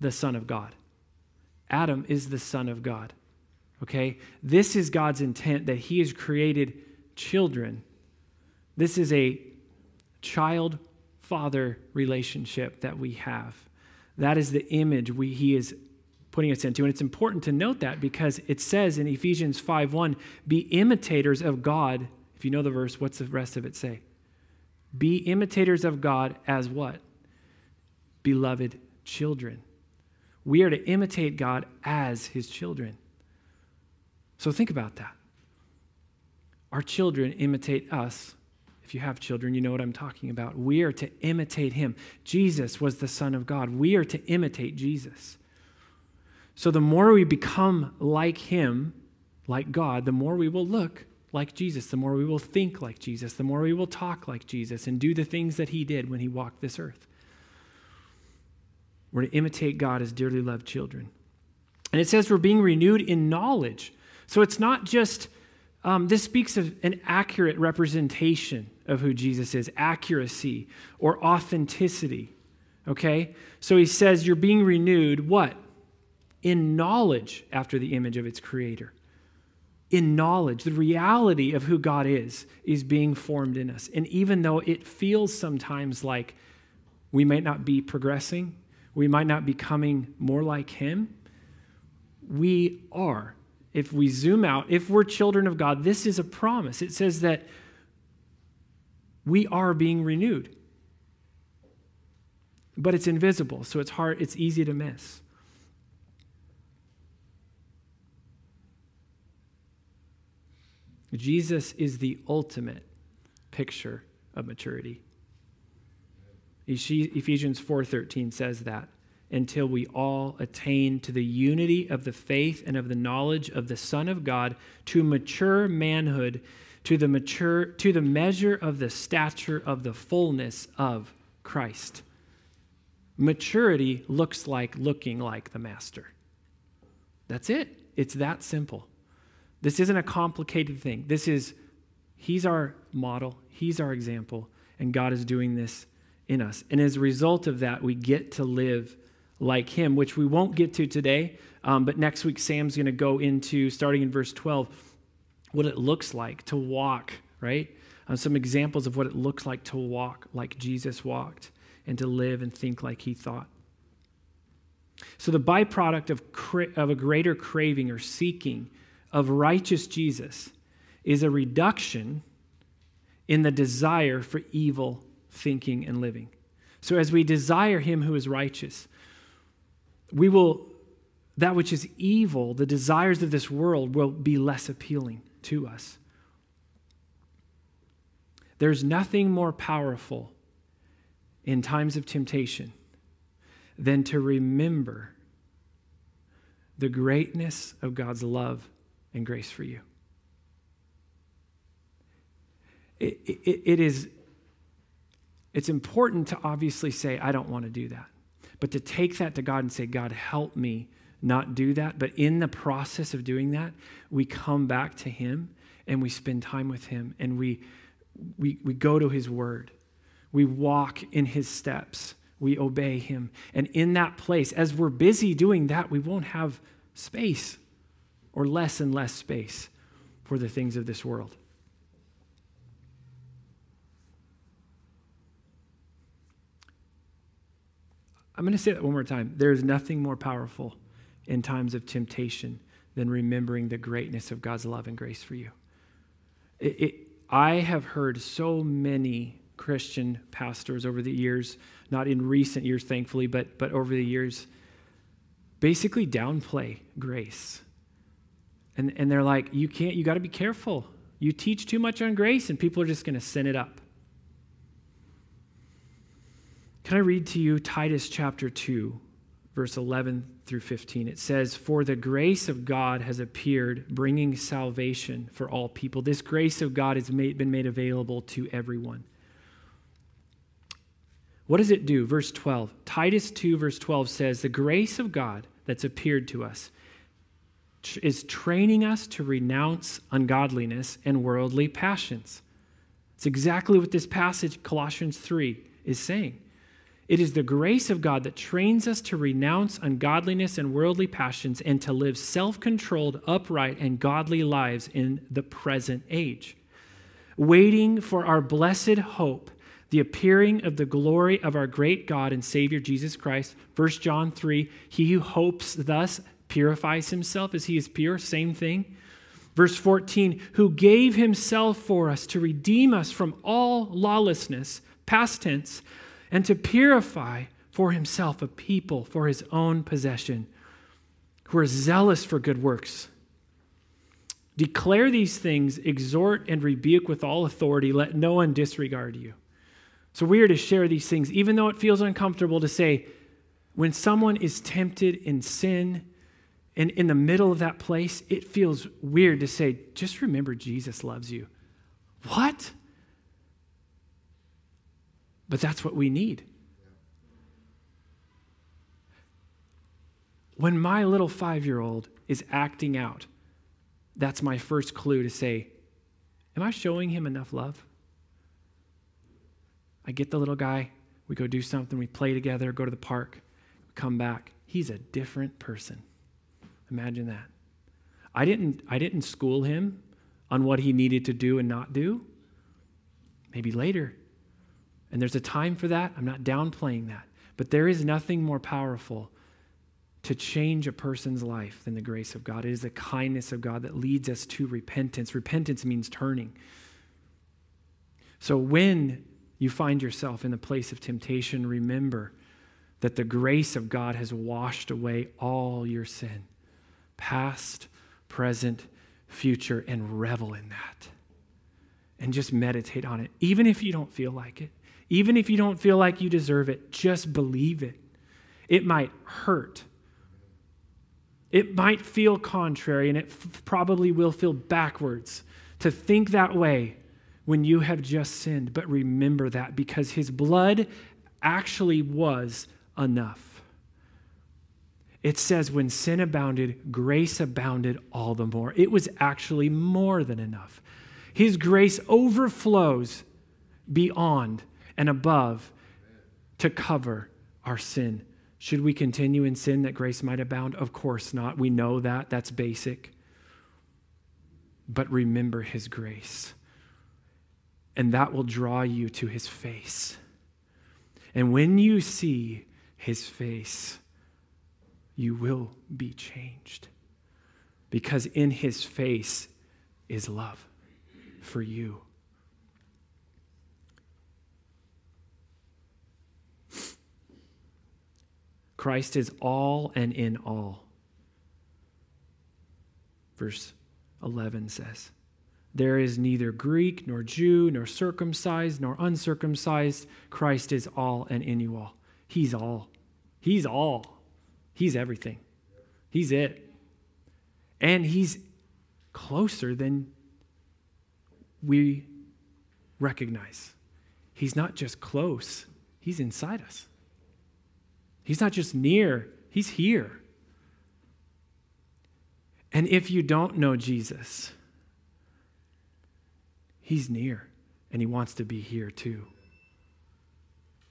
the son of God. Adam is the son of God. Okay? This is God's intent that he has created children. This is a child father relationship that we have. That is the image we, he is putting us into. And it's important to note that because it says in Ephesians 5 1, be imitators of God. If you know the verse, what's the rest of it say? Be imitators of God as what? Beloved children. We are to imitate God as his children. So think about that. Our children imitate us if you have children, you know what I'm talking about. We are to imitate him. Jesus was the Son of God. We are to imitate Jesus. So the more we become like him, like God, the more we will look like Jesus, the more we will think like Jesus, the more we will talk like Jesus and do the things that he did when he walked this earth. We're to imitate God as dearly loved children. And it says we're being renewed in knowledge. So it's not just, um, this speaks of an accurate representation of who Jesus is accuracy or authenticity. Okay? So he says you're being renewed, what? In knowledge after the image of its creator. In knowledge, the reality of who God is is being formed in us. And even though it feels sometimes like we might not be progressing, we might not be coming more like Him, we are. If we zoom out, if we're children of God, this is a promise. It says that we are being renewed. But it's invisible, so it's hard, it's easy to miss. Jesus is the ultimate picture of maturity. Ephesians 4:13 says that until we all attain to the unity of the faith and of the knowledge of the Son of God to mature manhood to the mature to the measure of the stature of the fullness of Christ. Maturity looks like looking like the master. That's it. It's that simple. This isn't a complicated thing. This is he's our model, he's our example, and God is doing this in us. And as a result of that, we get to live like him, which we won't get to today. Um, but next week, Sam's going to go into, starting in verse 12, what it looks like to walk, right? Uh, some examples of what it looks like to walk like Jesus walked and to live and think like he thought. So, the byproduct of, cra- of a greater craving or seeking of righteous Jesus is a reduction in the desire for evil thinking and living. So, as we desire him who is righteous, we will, that which is evil, the desires of this world, will be less appealing to us. There's nothing more powerful in times of temptation than to remember the greatness of God's love and grace for you. It, it, it is it's important to obviously say i don't want to do that but to take that to god and say god help me not do that. But in the process of doing that, we come back to Him and we spend time with Him and we, we, we go to His Word. We walk in His steps. we obey him. And in that place, as we're busy doing that, we won't have space or less and less space for the things of this world. I'm going to say that one more time. There is nothing more powerful in times of temptation than remembering the greatness of God's love and grace for you. It, it, I have heard so many Christian pastors over the years, not in recent years, thankfully, but, but over the years, basically downplay grace. And, and they're like, you can't, you got to be careful. You teach too much on grace, and people are just going to sin it up. Can I read to you Titus chapter 2, verse 11 through 15? It says, For the grace of God has appeared, bringing salvation for all people. This grace of God has made, been made available to everyone. What does it do? Verse 12. Titus 2, verse 12 says, The grace of God that's appeared to us is training us to renounce ungodliness and worldly passions. It's exactly what this passage, Colossians 3, is saying. It is the grace of God that trains us to renounce ungodliness and worldly passions and to live self controlled, upright, and godly lives in the present age, waiting for our blessed hope, the appearing of the glory of our great God and Savior Jesus Christ. 1 John 3 He who hopes thus purifies himself as he is pure. Same thing. Verse 14, who gave himself for us to redeem us from all lawlessness, past tense, and to purify for himself a people for his own possession who are zealous for good works. Declare these things, exhort and rebuke with all authority, let no one disregard you. So we are to share these things, even though it feels uncomfortable to say, when someone is tempted in sin and in the middle of that place, it feels weird to say, just remember Jesus loves you. What? But that's what we need. When my little five year old is acting out, that's my first clue to say, Am I showing him enough love? I get the little guy, we go do something, we play together, go to the park, come back. He's a different person. Imagine that. I didn't, I didn't school him on what he needed to do and not do. Maybe later. And there's a time for that. I'm not downplaying that. But there is nothing more powerful to change a person's life than the grace of God. It is the kindness of God that leads us to repentance. Repentance means turning. So when you find yourself in the place of temptation, remember that the grace of God has washed away all your sin, past, present, future, and revel in that. And just meditate on it, even if you don't feel like it. Even if you don't feel like you deserve it, just believe it. It might hurt. It might feel contrary, and it f- probably will feel backwards to think that way when you have just sinned. But remember that because his blood actually was enough. It says, when sin abounded, grace abounded all the more. It was actually more than enough. His grace overflows beyond and above to cover our sin. Should we continue in sin that grace might abound? Of course not. We know that. That's basic. But remember his grace. And that will draw you to his face. And when you see his face, you will be changed. Because in his face is love for you. Christ is all and in all. Verse 11 says, There is neither Greek nor Jew, nor circumcised nor uncircumcised. Christ is all and in you all. He's all. He's all. He's everything. He's it. And He's closer than we recognize. He's not just close, He's inside us. He's not just near, He's here. And if you don't know Jesus, He's near and He wants to be here too.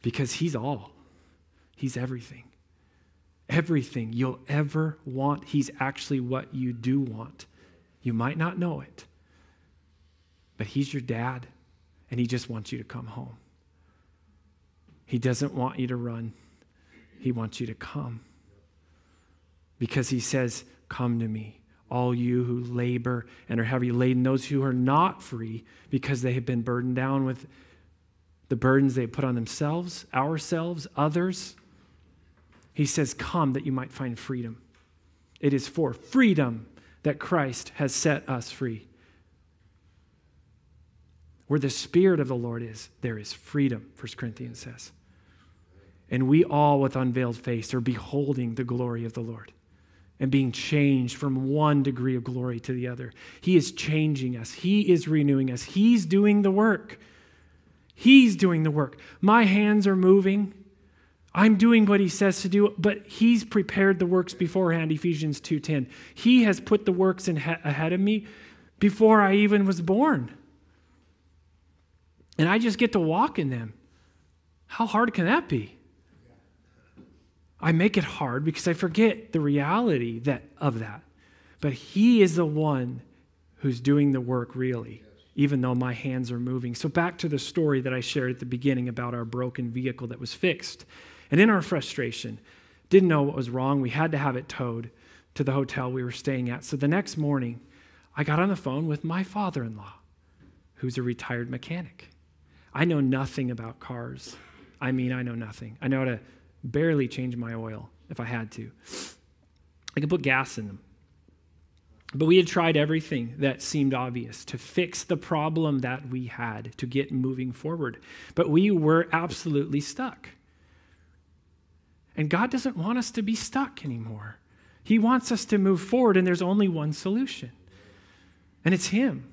Because He's all. He's everything. Everything you'll ever want, He's actually what you do want. You might not know it, but He's your dad, and He just wants you to come home. He doesn't want you to run, He wants you to come. Because He says, Come to me, all you who labor and are heavy laden, those who are not free because they have been burdened down with the burdens they put on themselves, ourselves, others. He says, Come that you might find freedom. It is for freedom that Christ has set us free. Where the Spirit of the Lord is, there is freedom, 1 Corinthians says. And we all, with unveiled face, are beholding the glory of the Lord and being changed from one degree of glory to the other. He is changing us, He is renewing us, He's doing the work. He's doing the work. My hands are moving. I'm doing what he says to do, but he's prepared the works beforehand, Ephesians 2:10. He has put the works in ahead of me before I even was born. And I just get to walk in them. How hard can that be? I make it hard because I forget the reality that, of that. But He is the one who's doing the work, really, even though my hands are moving. So, back to the story that I shared at the beginning about our broken vehicle that was fixed. And in our frustration, didn't know what was wrong. We had to have it towed to the hotel we were staying at. So, the next morning, I got on the phone with my father in law, who's a retired mechanic. I know nothing about cars. I mean, I know nothing. I know how to barely change my oil if I had to. I could put gas in them. But we had tried everything that seemed obvious to fix the problem that we had to get moving forward. But we were absolutely stuck. And God doesn't want us to be stuck anymore. He wants us to move forward, and there's only one solution. And it's Him.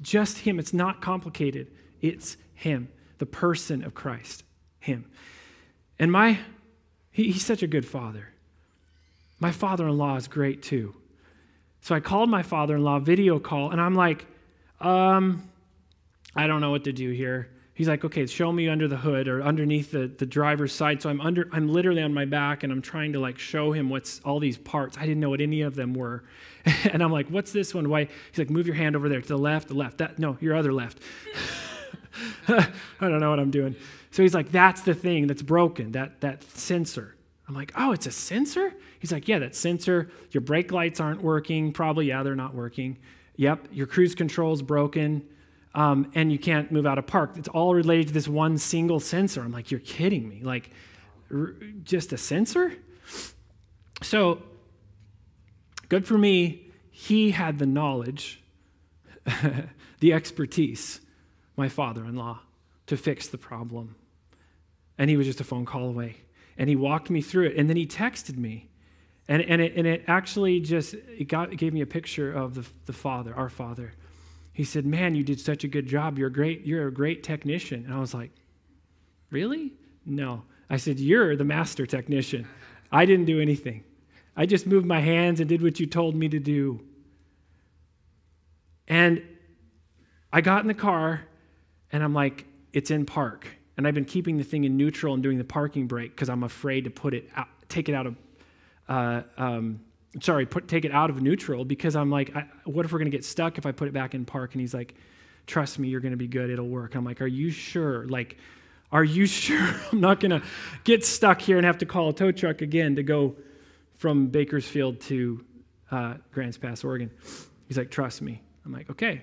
Just Him. It's not complicated. It's Him, the person of Christ. Him. And my, he, he's such a good father. My father in law is great too. So I called my father in law, video call, and I'm like, um, I don't know what to do here. He's like, okay, show me under the hood or underneath the, the driver's side. So I'm under, I'm literally on my back and I'm trying to like show him what's all these parts. I didn't know what any of them were. and I'm like, what's this one? Why? He's like, move your hand over there to the left, the left. That no, your other left. I don't know what I'm doing. So he's like, that's the thing that's broken, that, that sensor. I'm like, oh, it's a sensor? He's like, yeah, that sensor. Your brake lights aren't working. Probably, yeah, they're not working. Yep, your cruise control's broken. Um, and you can't move out of park. It's all related to this one single sensor. I'm like, you're kidding me. Like, r- just a sensor? So, good for me, he had the knowledge, the expertise, my father in law, to fix the problem. And he was just a phone call away. And he walked me through it. And then he texted me. And, and, it, and it actually just it got, it gave me a picture of the, the Father, our Father. He said, Man, you did such a good job. You're, great, you're a great technician. And I was like, Really? No. I said, You're the master technician. I didn't do anything. I just moved my hands and did what you told me to do. And I got in the car and I'm like, It's in park and I've been keeping the thing in neutral and doing the parking brake because I'm afraid to put it out, take it out of, uh, um, sorry, put, take it out of neutral because I'm like, I, what if we're going to get stuck if I put it back in park? And he's like, trust me, you're going to be good. It'll work. I'm like, are you sure? Like, are you sure I'm not going to get stuck here and have to call a tow truck again to go from Bakersfield to uh, Grants Pass, Oregon? He's like, trust me. I'm like, okay.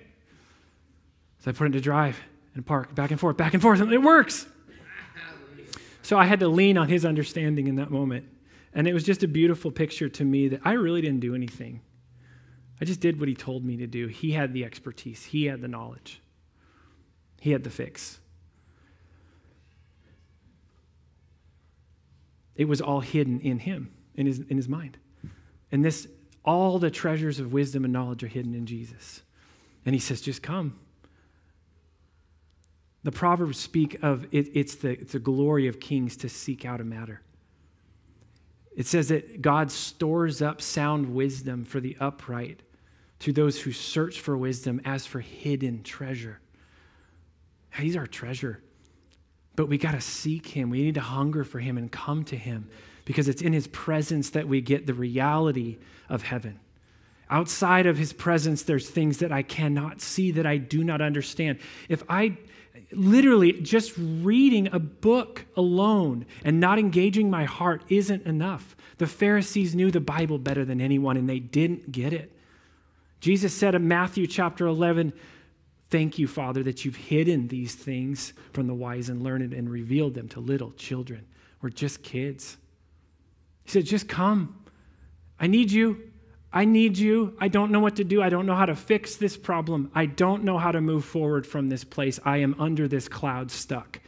So I put it to drive and park back and forth, back and forth, and it works. So I had to lean on his understanding in that moment. And it was just a beautiful picture to me that I really didn't do anything. I just did what he told me to do. He had the expertise, he had the knowledge, he had the fix. It was all hidden in him, in his, in his mind. And this, all the treasures of wisdom and knowledge are hidden in Jesus. And he says, just come. The Proverbs speak of it, it's, the, it's the glory of kings to seek out a matter. It says that God stores up sound wisdom for the upright to those who search for wisdom as for hidden treasure. He's our treasure. But we got to seek him. We need to hunger for him and come to him because it's in his presence that we get the reality of heaven. Outside of his presence, there's things that I cannot see, that I do not understand. If I literally just reading a book alone and not engaging my heart isn't enough. The Pharisees knew the Bible better than anyone and they didn't get it. Jesus said in Matthew chapter 11, Thank you, Father, that you've hidden these things from the wise and learned and revealed them to little children. We're just kids. He said, Just come. I need you. I need you. I don't know what to do. I don't know how to fix this problem. I don't know how to move forward from this place. I am under this cloud stuck.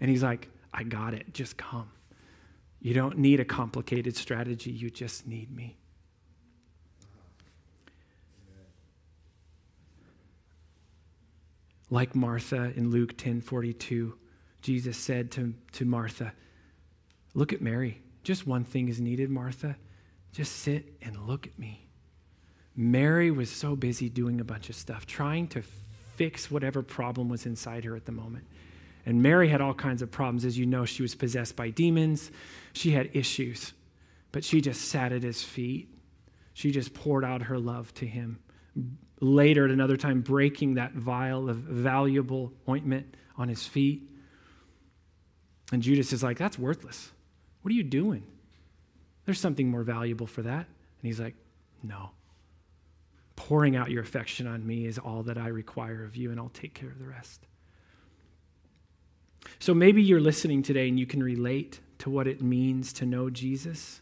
And he's like, I got it. Just come. You don't need a complicated strategy. You just need me. Like Martha in Luke 10 42, Jesus said to, to Martha, Look at Mary. Just one thing is needed, Martha. Just sit and look at me. Mary was so busy doing a bunch of stuff, trying to fix whatever problem was inside her at the moment. And Mary had all kinds of problems. As you know, she was possessed by demons, she had issues, but she just sat at his feet. She just poured out her love to him. Later, at another time, breaking that vial of valuable ointment on his feet. And Judas is like, That's worthless. What are you doing? There's something more valuable for that. And he's like, No. Pouring out your affection on me is all that I require of you, and I'll take care of the rest. So maybe you're listening today and you can relate to what it means to know Jesus.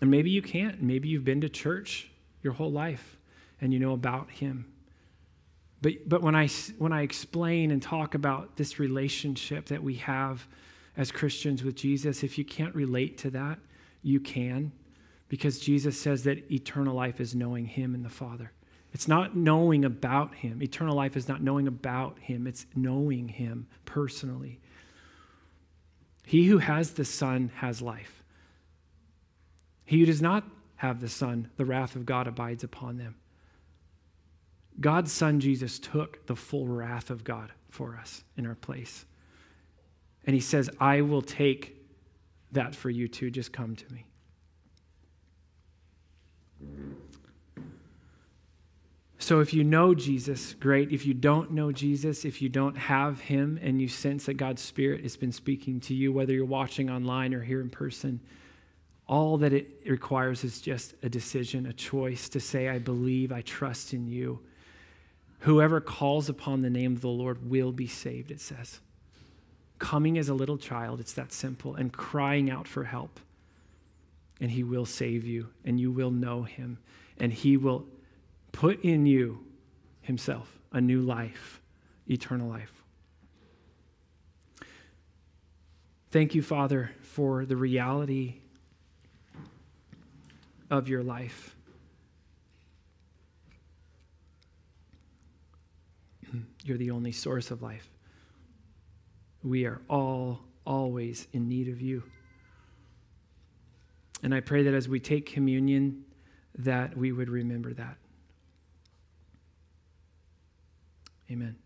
And maybe you can't. Maybe you've been to church your whole life and you know about him. But, but when, I, when I explain and talk about this relationship that we have as Christians with Jesus, if you can't relate to that, you can, because Jesus says that eternal life is knowing Him and the Father. It's not knowing about Him. Eternal life is not knowing about Him, it's knowing Him personally. He who has the Son has life. He who does not have the Son, the wrath of God abides upon them. God's Son Jesus took the full wrath of God for us in our place. And he says, I will take that for you too. Just come to me. So if you know Jesus, great. If you don't know Jesus, if you don't have him and you sense that God's Spirit has been speaking to you, whether you're watching online or here in person, all that it requires is just a decision, a choice to say, I believe, I trust in you. Whoever calls upon the name of the Lord will be saved, it says coming as a little child. It's that simple. And crying out for help. And He will save you, and you will know Him, and He will put in you Himself a new life, eternal life. Thank you, Father, for the reality of your life. You're the only source of life. We are all always in need of you. And I pray that as we take communion, that we would remember that. Amen.